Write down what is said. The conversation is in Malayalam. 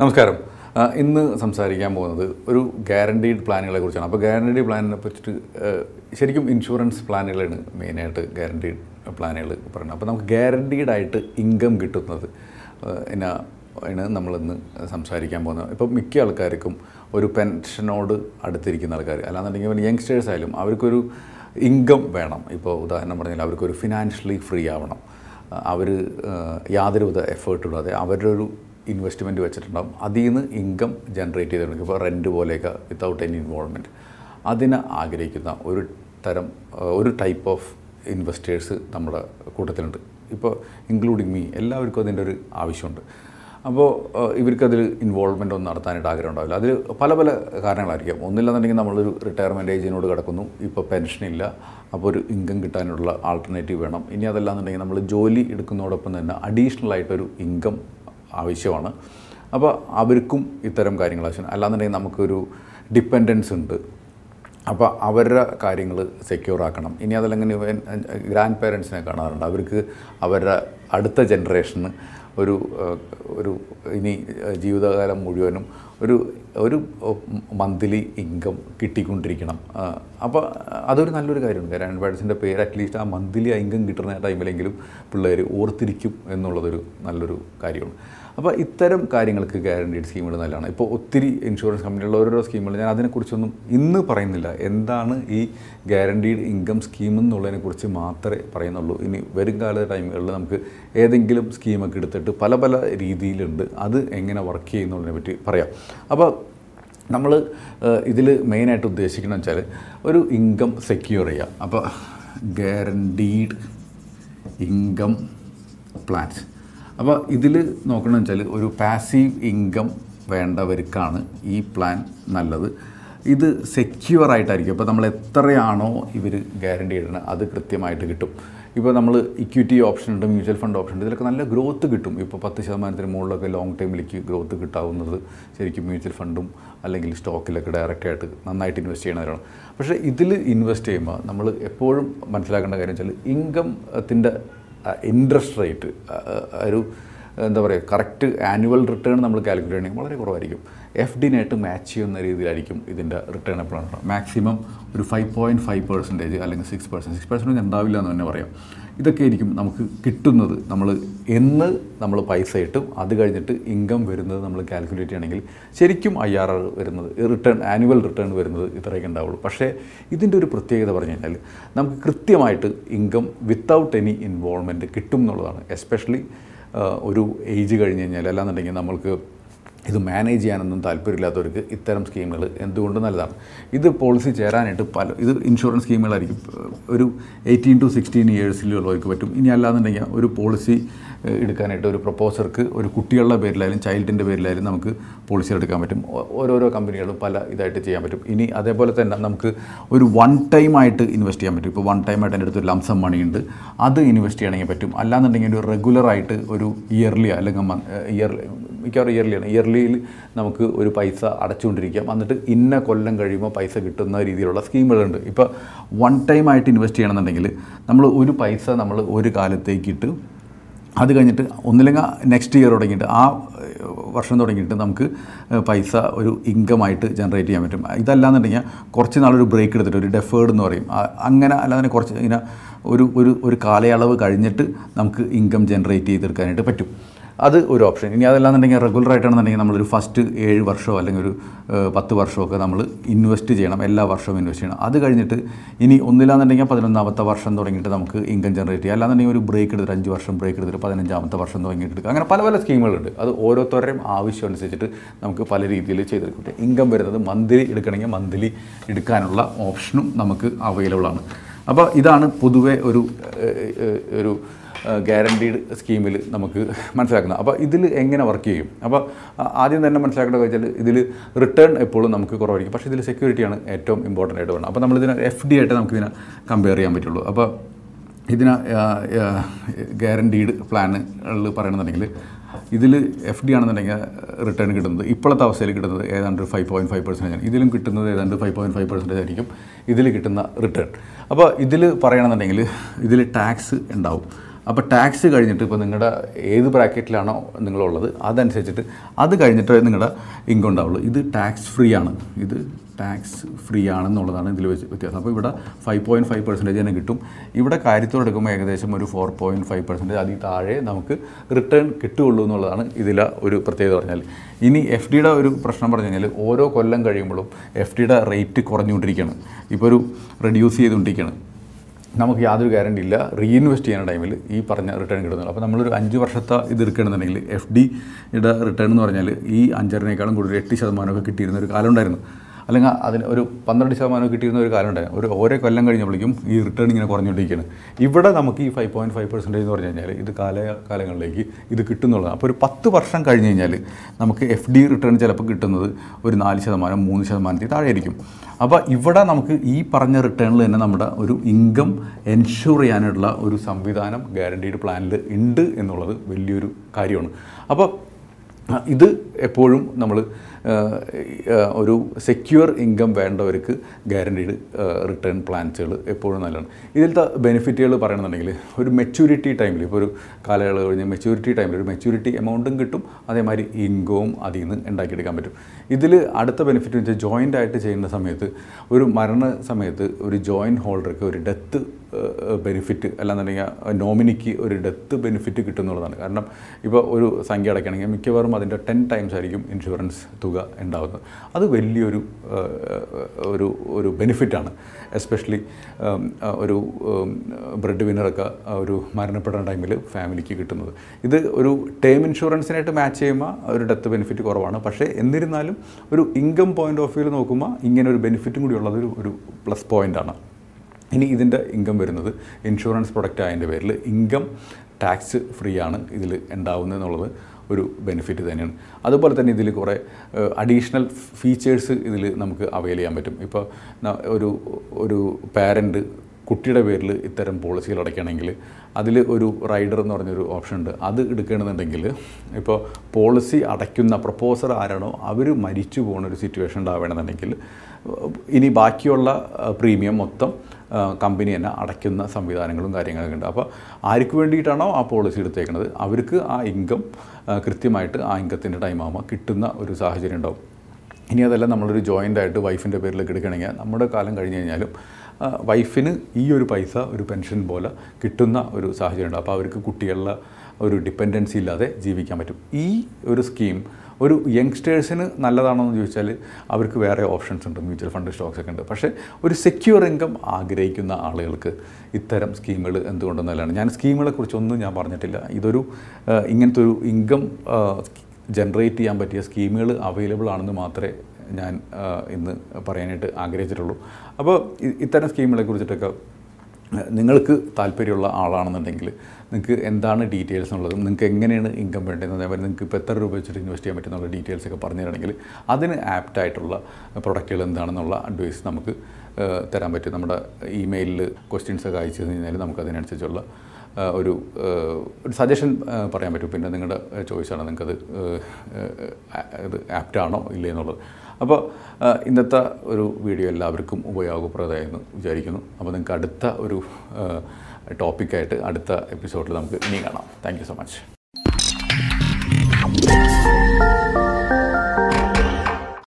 നമസ്കാരം. ഇന്ന് സംസാരിക്കാൻ പോകുന്നത് ഒരു ഗ്യാരണ്ടീഡ് പ്ലാനുകളെ കുറിച്ചാണ്. അപ്പോൾ ഗ്യാരണ്ടീഡ് പ്ലാനിനെ പറ്റിയിട്ട് ശരിക്കും ഇൻഷുറൻസ് പ്ലാനുകളാണ് മെയിനായിട്ട് ഗ്യാരണ്ടീഡ് പ്ലാനുകൾ പറയുന്നത്. അപ്പോൾ നമുക്ക് ഗ്യാരണ്ടീഡ് ആയിട്ട് ഇൻകം കിട്ടുന്നത് എന്നാ ആണ് നമ്മളിന്ന് സംസാരിക്കാൻ പോകുന്നത്. ഇപ്പോൾ മിക്ക ആൾക്കാർക്കും ഒരു പെൻഷനോട് അടുത്തിരിക്കുന്ന ആൾക്കാർ അല്ലാന്നുണ്ടെങ്കിൽ യങ്സ്റ്റേഴ്സ് ആയാലും അവർക്കൊരു ഇൻകം വേണം. ഇപ്പോൾ ഉദാഹരണം പറഞ്ഞാൽ അവർക്കൊരു ഫിനാൻഷ്യലി ഫ്രീ ആവണം. അവർ യാതൊരുവിധ എഫേർട്ട് ഇടാതെ അവരുടെ ഒരു ഇൻവെസ്റ്റ്മെന്റ് വെച്ചിട്ടുണ്ടാകും അതിൽ നിന്ന് ഇൻകം ജനറേറ്റ് ചെയ്തിട്ടുണ്ട്. ഇപ്പോൾ റെന്റ് പോലെയൊക്കെ വിത്തൗട്ട് എനി ഇൻവോൾവ്മെന്റ് അതിന് ആഗ്രഹിക്കുന്ന ഒരു തരം ഒരു ടൈപ്പ് ഓഫ് ഇൻവെസ്റ്റേഴ്സ് നമ്മുടെ കൂട്ടത്തിലുണ്ട്. ഇപ്പോൾ ഇൻക്ലൂഡിങ് മീ എല്ലാവർക്കും അതിന്റെ ഒരു ആവശ്യമുണ്ട്. അപ്പോൾ ഇവർക്കതിൽ ഇൻവോൾവ്മെന്റ് ഒന്നും നടത്താനായിട്ട് ആഗ്രഹം ഉണ്ടാവില്ല. അതിൽ പല പല കാരണങ്ങളായിരിക്കും. ഒന്നില്ലെന്നുണ്ടെങ്കിൽ നമ്മളൊരു റിട്ടയർമെന്റ് ഏജിനോട് കിടക്കുന്നു. ഇപ്പോൾ പെൻഷനില്ല അപ്പോൾ ഒരു ഇൻകം കിട്ടാനുള്ള ആൾട്ടർനേറ്റീവ് വേണം. ഇനി അതല്ലാന്നുണ്ടെങ്കിൽ നമ്മൾ ജോലി എടുക്കുന്നതോടൊപ്പം തന്നെ അഡീഷണൽ ഇൻകം ആവശ്യമാണ്. അപ്പോൾ അവർക്കും ഇത്തരം കാര്യങ്ങൾ ആവശ്യം അല്ലാന്നുണ്ടെങ്കിൽ നമുക്കൊരു ഡിപ്പെൻഡൻസ് ഉണ്ട്. അപ്പോൾ അവരുടെ കാര്യങ്ങൾ സെക്യൂർ ആക്കണം. ഇനി അതല്ലെങ്കിൽ ഗ്രാൻഡ് പേരൻസിനെ കാണാറുണ്ട്. അവർക്ക് അവരുടെ അടുത്ത ജനറേഷന് ഒരു ഒരു ഇനി ജീവിതകാലം മുഴുവനും ഒരു ഒരു മന്ത്ലി ഇൻകം കിട്ടിക്കൊണ്ടിരിക്കണം. അപ്പോൾ അതൊരു നല്ലൊരു കാര്യമാണ്. ഗ്രാൻഡ് പേരൻസിന്റെ പേര് അറ്റ്ലീസ്റ്റ് ആ മന്ത്ലി ഇൻകം കിട്ടുന്ന ടൈമിലെങ്കിലും പിള്ളേർ ഓർത്തിരിക്കും എന്നുള്ളതൊരു നല്ലൊരു കാര്യമാണ്. അപ്പോൾ ഇത്തരം കാര്യങ്ങൾക്ക് ഗ്യാരണ്ടീഡ് സ്കീമുകൾ നല്ലതാണ്. ഇപ്പോൾ ഒത്തിരി ഇൻഷുറൻസ് കമ്പനികളുടെ ഓരോരോ സ്കീമുകൾ ഞാൻ അതിനെക്കുറിച്ചൊന്നും ഇന്ന് പറയുന്നില്ല. എന്താണ് ഈ ഗ്യാരണ്ടീഡ് ഇൻകം സ്കീം എന്നുള്ളതിനെക്കുറിച്ച് മാത്രമേ പറയുന്നുള്ളൂ. ഇനി വരും കാല ടൈമുകളിൽ നമുക്ക് ഏതെങ്കിലും സ്കീമൊക്കെ എടുത്തിട്ട് പല പല രീതിയിലുണ്ട്. അത് എങ്ങനെ വർക്ക് ചെയ്യുന്നുള്ളതിനെ പറ്റി പറയാം. അപ്പോൾ നമ്മൾ ഇതിൽ മെയിനായിട്ട് ഉദ്ദേശിക്കുന്നത് വെച്ചാൽ ഒരു ഇൻകം സെക്യൂർ ചെയ്യുക അപ്പോൾ ഗ്യാരണ്ടീഡ് ഇൻകം പ്ലാൻസ് അപ്പോൾ ഇതിൽ നോക്കണമെന്ന് വെച്ചാൽ ഒരു പാസീവ് ഇൻകം വേണ്ടവർക്കാണ് ഈ പ്ലാൻ നല്ലത്. ഇത് സെക്യൂർ ആയിട്ടായിരിക്കും. അപ്പോൾ നമ്മൾ എത്രയാണോ ഇവർ ഗ്യാരണ്ടി ഇടണം അത് കൃത്യമായിട്ട് കിട്ടും. ഇപ്പോൾ നമ്മൾ ഇക്വിറ്റി ഓപ്ഷൻ ഉണ്ട് മ്യൂച്വൽ ഫണ്ട് ഓപ്ഷൻ ഉണ്ട് ഇതിലൊക്കെ നല്ല ഗ്രോത്ത് കിട്ടും. ഇപ്പോൾ പത്ത് ശതമാനത്തിന് മുകളിലൊക്കെ ലോങ് ടൈമിലേക്ക് ഗ്രോത്ത് കിട്ടാവുന്നത് ശരിക്കും മ്യൂച്വൽ ഫണ്ടും അല്ലെങ്കിൽ സ്റ്റോക്കിലൊക്കെ ഡയറക്റ്റായിട്ട് നന്നായിട്ട് ഇൻവെസ്റ്റ് ചെയ്യണവരാണ് പക്ഷേ ഇതിൽ ഇൻവെസ്റ്റ് ചെയ്യുമ്പോൾ നമ്മൾ എപ്പോഴും മനസ്സിലാക്കേണ്ട കാര്യം വെച്ചാൽ ഇൻകത്തിന്റെ ഇൻട്രസ്റ്റ് റേറ്റ് ഒരു എന്താ പറയുക കറക്റ്റ് ആനുവൽ റിട്ടേൺ നമ്മൾ കാൽക്കുലേറ്റ് ചെയ്യണമെങ്കിൽ വളരെ കുറവായിരിക്കും. എഫ് ഡിനായിട്ട് മാച്ച് ചെയ്യുന്ന രീതിയിലായിരിക്കും ഇതിന്റെ റിട്ടേൺ എപ്പോഴാണ് മാക്സിമം ഒരു ഫൈവ് പോയിന്റ് ഫൈവ് പെർസെന്റേജ് അല്ലെങ്കിൽ സിക്സ് പെർസെന്റ് സിക്സ് പെർസെന്റേജ് ഉണ്ടാവില്ല എന്ന് തന്നെ പറയാം. ഇതൊക്കെ ആയിരിക്കും നമുക്ക് കിട്ടുന്നത്. നമ്മൾ എന്ന് നമ്മൾ പൈസ ഇട്ടും അത് കഴിഞ്ഞിട്ട് ഇൻകം വരുന്നത് നമ്മൾ കാൽക്കുലേറ്റ് ചെയ്യണമെങ്കിൽ ശരിക്കും ഐ ആർ ആർ വരുന്നത് റിട്ടേൺ ആനുവൽ റിട്ടേൺ വരുന്നത് ഇത്രയൊക്കെ ഉണ്ടാവുള്ളൂ. പക്ഷേ ഇതിന്റെ ഒരു പ്രത്യേകത പറഞ്ഞു കഴിഞ്ഞാൽ നമുക്ക് കൃത്യമായിട്ട് ഇൻകം വിത്തൗട്ട് എനി ഇൻവോൾവ്മെന്റ് കിട്ടും എന്നുള്ളതാണ്. എസ്പെഷ്യലി ഒരു ഏജ് കഴിഞ്ഞ് കഴിഞ്ഞാൽ അല്ലാന്നുണ്ടെങ്കിൽ നമ്മൾക്ക് ഇത് മാനേജ് ചെയ്യാനൊന്നും താല്പര്യമില്ലാത്തവർക്ക് ഇത്തരം സ്കീമുകൾ എന്തുകൊണ്ട് നല്ലതാണ്? ഇത് പോളിസി ചേരാനായിട്ട് പല ഇത് ഇൻഷുറൻസ് സ്കീമുകളായിരിക്കും. ഒരു എയ്റ്റീൻ ടു സിക്സ്റ്റീൻ ഇയേഴ്സിലുള്ളവർക്ക് പറ്റും. ഇനി അല്ലാന്നുണ്ടെങ്കിൽ ഒരു പോളിസി എടുക്കാനായിട്ട് ഒരു പ്രൊപ്പോസർക്ക് ഒരു കുട്ടികളുടെ പേരിലായാലും ചൈൽഡിന്റെ പേരിലായാലും നമുക്ക് പോളിസി എടുക്കാൻ പറ്റും. ഓരോരോ കമ്പനികളും പല ഇതായിട്ട് ചെയ്യാൻ പറ്റും. ഇനി അതേപോലെ തന്നെ നമുക്ക് ഒരു വൺ ടൈം ആയിട്ട് ഇൻവെസ്റ്റ് ചെയ്യാൻ പറ്റും. ഇപ്പോൾ വൺ ടൈം ആയിട്ട് എന്റെ അടുത്ത് ഒരു ലംസം മണി ഉണ്ട്. അത് ഇൻവെസ്റ്റ് ചെയ്യണമെങ്കിൽ പറ്റും. അല്ലാന്നുണ്ടെങ്കിൽ ഒരു റെഗുലറായിട്ട് ഒരു ഇയർലി അല്ലെങ്കിൽ ഇയർ മിക്കവാറും ഇയർലിയാണ് ഇയർലിയിൽ നമുക്ക് ഒരു പൈസ അടച്ചുകൊണ്ടിരിക്കാം. എന്നിട്ട് ഇന്ന കൊല്ലം കഴിയുമ്പോൾ പൈസ കിട്ടുന്ന രീതിയിലുള്ള സ്കീമുകളുണ്ട്. ഇപ്പോൾ വൺ ടൈം ആയിട്ട് ഇൻവെസ്റ്റ് ചെയ്യണമെന്നുണ്ടെങ്കിൽ നമ്മൾ ഒരു പൈസ നമ്മൾ ഒരു കാലത്തേക്കിട്ട് അത് കഴിഞ്ഞിട്ട് ഒന്നില്ലെങ്കിൽ നെക്സ്റ്റ് ഇയർ തുടങ്ങിയിട്ട് ആ വർഷം തുടങ്ങിയിട്ട് നമുക്ക് പൈസ ഒരു ഇൻകമായിട്ട് ജനറേറ്റ് ചെയ്യാൻ പറ്റും. ഇതല്ലാന്നുണ്ടെങ്കിൽ കുറച്ച് നാളൊരു ബ്രേക്ക് എടുത്തിട്ട് ഒരു ഡെഫേർഡ് എന്ന് പറയും. അങ്ങനെ അല്ലാതെ കുറച്ച് ഇങ്ങനെ ഒരു ഒരു ഒരു കാലയളവ് കഴിഞ്ഞിട്ട് നമുക്ക് ഇൻകം ജനറേറ്റ് ചെയ്തെടുക്കാനായിട്ട് പറ്റും. അത് ഒരു ഓപ്ഷൻ. ഇനി അതല്ലാന്നുണ്ടെങ്കിൽ റെഗുലർ ആയിട്ടാണെന്നുണ്ടെങ്കിൽ നമ്മളൊരു ഫസ്റ്റ് ഏഴ് വർഷമോ അല്ലെങ്കിൽ ഒരു പത്ത് വർഷമൊക്കെ നമ്മൾ ഇൻവെസ്റ്റ് ചെയ്യണം. എല്ലാ വർഷവും ഇൻവെസ്റ്റ് ചെയ്യണം. അത് കഴിഞ്ഞിട്ട് ഇനി ഒന്നില്ലാന്നുണ്ടെങ്കിൽ പതിനൊന്നാമത്തെ വർഷം തുടങ്ങിയിട്ട് നമുക്ക് ഇൻകം ജനറേറ്റ് ചെയ്യാം. അല്ലാന്നുണ്ടെങ്കിൽ ഒരു ബ്രേക്ക് എടുത്തിട്ട് അഞ്ച് വർഷം ബ്രേക്ക് എടുത്തിട്ട് പതിനഞ്ചാമത്തെ വർഷം തുടങ്ങിയിട്ട് എടുക്കുക അങ്ങനെ പല പല സ്കീമുകളുണ്ട്. അത് ഓരോരുത്തരുടെയും ആവശ്യം അനുസരിച്ചിട്ട് നമുക്ക് പല രീതിയിൽ ചെയ്തെടുക്കും ഇൻകം വരുന്നത് മന്ത്ലി എടുക്കണമെങ്കിൽ മന്ത്ലി എടുക്കാനുള്ള ഓപ്ഷനും നമുക്ക് അവൈലബിൾ ആണ്. അപ്പോൾ ഇതാണ് പൊതുവെ ഒരു ഒരു ഗ്യാരണ്ടീഡ് സ്കീമിൽ നമുക്ക് മനസ്സിലാക്കുന്നത്. അപ്പോൾ ഇതിൽ എങ്ങനെ വർക്ക് ചെയ്യും? അപ്പോൾ ആദ്യം തന്നെ മനസ്സിലാക്കേണ്ട വെച്ചാൽ ഇതിൽ റിട്ടേൺ എപ്പോഴും നമുക്ക് കുറവായിരിക്കും. പക്ഷേ ഇതിൽ സെക്യൂരിറ്റിയാണ് ഏറ്റവും ഇമ്പോർട്ടന്റ് ആയിട്ട് വേണം അപ്പോൾ നമ്മളിതിനെ എഫ് ഡി ആയിട്ട് നമുക്കിതിനെ കമ്പയർ ചെയ്യാൻ പറ്റുള്ളൂ. അപ്പോൾ ഇതിന് ഗ്യാരണ്ടീഡ് പ്ലാനുകളിൽ പറയണമെന്നുണ്ടെങ്കിൽ ഇതിൽ എഫ് ഡി ആണെന്നുണ്ടെങ്കിൽ റിട്ടേൺ കിട്ടുന്നത് ഇപ്പോഴത്തെ അവസ്ഥയിൽ കിട്ടുന്നത് ഏതാണ്ട് ഫൈവ് പോയിന്റ് ഫൈവ് പെർസെന്റേജ് ആണ്. ഇതിലും കിട്ടുന്നത് ഏതാണ്ട് ഫൈവ് പോയിന്റ് ഫൈവ് പെർസെന്റേജ് ആയിരിക്കും. ഇതിൽ കിട്ടുന്ന റിട്ടേൺ അപ്പോൾ ഇതിൽ പറയണമെന്നുണ്ടെങ്കിൽ ഇതിൽ ടാക്സ് ഉണ്ടാവും. അപ്പോൾ ടാക്സ് കഴിഞ്ഞിട്ട് ഇപ്പോൾ നിങ്ങളുടെ ഏത് ബ്രാക്കറ്റിലാണോ നിങ്ങളുള്ളത് അതനുസരിച്ചിട്ട് അത് കഴിഞ്ഞിട്ട് നിങ്ങളുടെ ഇൻകം ഉണ്ടാവുള്ളൂ. ഇത് ടാക്സ് ഫ്രീ ആണ്. ഇത് ടാക്സ് ഫ്രീ ആണെന്നുള്ളതാണ് ഇതിൽ വ്യത്യാസം. അപ്പോൾ ഇവിടെ ഫൈവ് പോയിന്റ് ഫൈവ് പെർസെന്റേജ് തന്നെ കിട്ടും. ഇവിടെ കാര്യത്തോടെ എടുക്കുമ്പോൾ ഏകദേശം ഒരു ഫോർ പോയിന്റ് ഫൈവ് പെർസെന്റേജ് അതിൽ താഴെ നമുക്ക് റിട്ടേൺ കിട്ടുകയുള്ളൂ എന്നുള്ളതാണ് ഇതിലെ ഒരു പ്രത്യേകത പറഞ്ഞാൽ ഇനി എഫ് ഡിയുടെ ഒരു പ്രശ്നം പറഞ്ഞു കഴിഞ്ഞാൽ ഓരോ കൊല്ലം കഴിയുമ്പോഴും എഫ് ഡിയുടെ റേറ്റ് കുറഞ്ഞുകൊണ്ടിരിക്കുകയാണ്. ഇപ്പോൾ ഒരു റെഡ്യൂസ് ചെയ്തുകൊണ്ടിരിക്കുകയാണ്. നമുക്ക് യാതൊരു ഗ്യാരണ്ടി ഇല്ല. റീഇൻവെസ്റ്റ് ചെയ്യുന്ന ടൈമിൽ ഈ പറഞ്ഞ റിട്ടേൺ കിട്ടുന്നുള്ളൂ അപ്പോൾ നമ്മളൊരു അഞ്ച് വർഷത്തെ ഇത് എടുക്കുകയാണെന്നുണ്ടെങ്കിൽ എഫ് ഡിയുടെ റിട്ടേൺ എന്ന് പറഞ്ഞാൽ ഈ അഞ്ചറിനേക്കാളും കൂടുതൽ എട്ട് ശതമാനമൊക്കെ കിട്ടിയിരുന്ന ഒരു കാലം ഉണ്ടായിരുന്നു. അല്ലെങ്കിൽ അതിന് ഒരു പന്ത്രണ്ട് ശതമാനം കിട്ടിയിരുന്ന ഒരു കാലം ഉണ്ടായിരുന്നു. ഒരു ഓരോ കൊല്ലം കഴിഞ്ഞപ്പോഴേക്കും ഈ റിട്ടേൺ ഇങ്ങനെ കുറഞ്ഞുകൊണ്ടിരിക്കുകയാണ്. ഇവിടെ നമുക്ക് ഈ ഫൈവ് പോയിന്റ് ഫൈവ് പെർസെന്റേജ് എന്ന് പറഞ്ഞു കഴിഞ്ഞാൽ ഇത് കാല കാലങ്ങളിലേക്ക് ഇത് കിട്ടുന്നുള്ളതാണ്. അപ്പോൾ ഒരു പത്ത് വർഷം കഴിഞ്ഞ് കഴിഞ്ഞാൽ നമുക്ക് എഫ് ഡി റിട്ടേൺ ചിലപ്പോൾ കിട്ടുന്നത് ഒരു നാല് ശതമാനം മൂന്ന് ശതമാനത്തിൽ താഴെ ആയിരിക്കും അപ്പോൾ ഇവിടെ നമുക്ക് ഈ പറഞ്ഞ റിട്ടേണിൽ തന്നെ നമ്മുടെ ഒരു ഇൻകം എൻഷുർ ചെയ്യാനുള്ള ഒരു സംവിധാനം ഗ്യാരണ്ടീഡ് പ്ലാനിൽ ഉണ്ട് എന്നുള്ളത് വലിയൊരു കാര്യമാണ്. അപ്പോൾ ഇത് എപ്പോഴും നമ്മൾ ഒരു സെക്യൂർ ഇൻകം വേണ്ടവർക്ക് ഗ്യാരണ്ടീഡ് റിട്ടേൺ പ്ലാൻസുകൾ എപ്പോഴും നല്ലതാണ്. ഇതിലത്തെ ബെനിഫിറ്റുകൾ പറയണമെന്നുണ്ടെങ്കിൽ ഒരു മെച്യൂരിറ്റി ടൈമിൽ ഇപ്പോൾ ഒരു കാലയളവ് കഴിഞ്ഞ് മെച്യൂരിറ്റി ടൈമിൽ ഒരു മെച്യൂരിറ്റി എമൗണ്ടും കിട്ടും അതേമാതിരി ഇൻകവും അതിൽ നിന്ന് ഉണ്ടാക്കിയെടുക്കാൻ പറ്റും. ഇതിൽ അടുത്ത ബെനിഫിറ്റ് വെച്ചാൽ ജോയിന്റ് ആയിട്ട് ചെയ്യുന്ന സമയത്ത് ഒരു മരണ സമയത്ത് ഒരു ജോയിന്റ് ഹോൾഡർക്ക് ഒരു ഡെത്ത് ബെനിഫിറ്റ് അല്ലാന്നുണ്ടെങ്കിൽ നോമിനിക്ക് ഒരു ഡെത്ത് ബെനിഫിറ്റ് കിട്ടുന്നുള്ളതാണ് കാരണം ഇപ്പോൾ ഒരു സംഖ്യ അടയ്ക്കണമെങ്കിൽ മിക്കവാറും അതിന്റെ ടെൻ ടൈംസ് ആയിരിക്കും ഇൻഷുറൻസ് തുക. ഉണ്ടാകുന്നത് അത് വലിയൊരു ഒരു ഒരു ബെനിഫിറ്റാണ്. എസ്പെഷ്യലി ഒരു ബ്രെഡ് വിന്നറൊക്കെ ഒരു മരണപ്പെടുന്ന ടൈമിൽ ഫാമിലിക്ക് കിട്ടുന്നത്. ഇത് ഒരു ടേം ഇൻഷുറൻസിനായിട്ട് മാച്ച് ചെയ്യുമ്പോൾ ഒരു ഡെത്ത് ബെനിഫിറ്റ് കുറവാണ്. പക്ഷേ എന്നിരുന്നാലും ഒരു ഇൻകം പോയിന്റ് ഓഫ് വ്യൂവിൽ നോക്കുമ്പോൾ ഇങ്ങനെ ഒരു ബെനിഫിറ്റും കൂടി ഉള്ളത് ഒരു പ്ലസ് പോയിന്റാണ് ഇനി ഇതിന്റെ ഇൻകം വരുന്നത് ഇൻഷുറൻസ് പ്രൊഡക്റ്റ് ആയതിന്റെ പേരിൽ ഇൻകം ടാക്സ് ഫ്രീ ആണ് ഇതിൽ ഉണ്ടാവുന്നത് ഒരു ബെനിഫിറ്റ് തന്നെയാണ്. അതുപോലെ തന്നെ ഇതിൽ കുറേ അഡീഷണൽ ഫീച്ചേഴ്സ് ഇതിൽ നമുക്ക് അവൈൽ ചെയ്യാൻ പറ്റും. ഇപ്പോൾ ഒരു ഒരു പാരന്റ് കുട്ടിയുടെ പേരിൽ ഇത്തരം പോളിസികൾ അടയ്ക്കണമെങ്കിൽ അതിൽ ഒരു റൈഡർ എന്ന് പറഞ്ഞൊരു ഓപ്ഷൻ ഉണ്ട്. അത് എടുക്കണമെന്നുണ്ടെങ്കിൽ ഇപ്പോൾ പോളിസി അടയ്ക്കുന്ന പ്രപ്പോസർ ആരാണോ അവർ മരിച്ചു പോകുന്ന ഒരു സിറ്റുവേഷൻ ഉണ്ടാവണമെന്നുണ്ടെങ്കിൽ ഇനി ബാക്കിയുള്ള പ്രീമിയം മൊത്തം കമ്പനി തന്നെ അടയ്ക്കുന്ന സംവിധാനങ്ങളും കാര്യങ്ങളൊക്കെ ഉണ്ട്. അപ്പോൾ ആർക്ക് വേണ്ടിയിട്ടാണോ ആ പോളിസി എടുത്തേക്കുന്നത് അവർക്ക് ആ ഇൻകം കൃത്യമായിട്ട് ആ ഇൻകത്തിന്റെ ടൈം ആകുമ്പോൾ കിട്ടുന്ന ഒരു സാഹചര്യം ഉണ്ടാവും. ഇനി അതല്ല നമ്മളൊരു ജോയിന്റ് ആയിട്ട് വൈഫിന്റെ പേരിലേക്ക് എടുക്കണമെങ്കിൽ നമ്മുടെ കാലം കഴിഞ്ഞ് കഴിഞ്ഞാലും വൈഫിന് ഈ ഒരു പൈസ ഒരു പെൻഷൻ പോലെ കിട്ടുന്ന ഒരു സാഹചര്യം ഉണ്ട് അപ്പോൾ അവർക്ക് കുട്ടികളുടെ ഒരു ഡിപ്പെൻഡൻസി ഇല്ലാതെ ജീവിക്കാൻ പറ്റും. ഈ ഒരു സ്കീം ഒരു യങ്സ്റ്റേഴ്സിന് നല്ലതാണോ എന്ന് ചോദിച്ചാൽ അവർക്ക് വേറെ ഓപ്ഷൻസ് ഉണ്ട്. മ്യൂച്വൽ ഫണ്ട് സ്റ്റോക്സ് ഒക്കെ ഉണ്ട്. പക്ഷേ ഒരു സെക്യൂർ ഇൻകം ആഗ്രഹിക്കുന്ന ആളുകൾക്ക് ഇത്തരം സ്കീമുകൾ എന്തുകൊണ്ട് നല്ലതാണ് ഞാൻ സ്കീമുകളെ കുറിച്ചൊന്നും ഞാൻ പറഞ്ഞിട്ടില്ല. ഇതൊരു ഇങ്ങനത്തെ ഒരു ഇൻകം ജനറേറ്റ് ചെയ്യാൻ പറ്റിയ സ്കീമുകൾ അവൈലബിൾ ആണെന്ന് മാത്രമേ ഞാൻ ഇന്ന് പറയാനായിട്ട് ആഗ്രഹിച്ചിട്ടുള്ളൂ. അപ്പോൾ ഇത്തരം സ്കീമുകളെ കുറിച്ചിട്ടൊക്കെ നിങ്ങൾക്ക് താല്പര്യമുള്ള ആളാണെന്നുണ്ടെങ്കിൽ നിങ്ങൾക്ക് എന്താണ് ഡീറ്റെയിൽസ് എന്നുള്ളതും നിങ്ങൾക്ക് എങ്ങനെയാണ് ഇൻകം വേണ്ടത് അതേപോലെ നിങ്ങൾക്ക് ഇപ്പോൾ എത്ര രൂപ വെച്ചിട്ട് ഇൻവെസ്റ്റ് ചെയ്യാൻ പറ്റുന്നുള്ള ഡീറ്റെയിൽസ് ഒക്കെ പറഞ്ഞു തരണമെങ്കിൽ അതിന് ആപ്റ്റ് ആയിട്ടുള്ള പ്രൊഡക്റ്റുകൾ എന്താണെന്നുള്ള അഡ്വൈസ് നമുക്ക് തരാൻ പറ്റും. നമ്മുടെ ഇമെയിലിൽ ക്വസ്റ്റ്യൻസ് ഒക്കെ അയച്ചു കഴിഞ്ഞാൽ നമുക്ക് അതിനനുസരിച്ചുള്ള ഒരു ഒരു സജഷൻ പറയാൻ പറ്റും. പിന്നെ നിങ്ങളുടെ ചോയ്സാണ് നിങ്ങൾക്കത് ഇത് ആപ്റ്റ് ആണോ ഇല്ലേ എന്നുള്ളത്. അപ്പോൾ ഇന്നത്തെ ഒരു വീഡിയോ എല്ലാവർക്കും ഉപയോഗപ്രദമായെന്ന് വിചാരിക്കുന്നു. അപ്പോൾ നിങ്ങൾക്ക് അടുത്ത ഒരു ടോപ്പിക്കായിട്ട് അടുത്ത എപ്പിസോഡിൽ നമുക്ക് ഇനി കാണാം. Thank so much